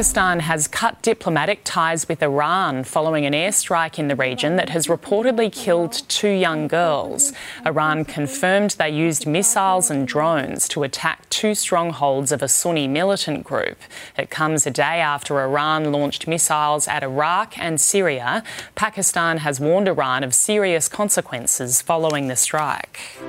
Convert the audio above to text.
Pakistan has cut diplomatic ties with Iran following an airstrike in the region that has reportedly killed two young girls. Iran confirmed they used missiles and drones to attack two strongholds of a Sunni militant group. It comes a day after Iran launched missiles at Iraq and Syria. Pakistan has warned Iran of serious consequences following the strike.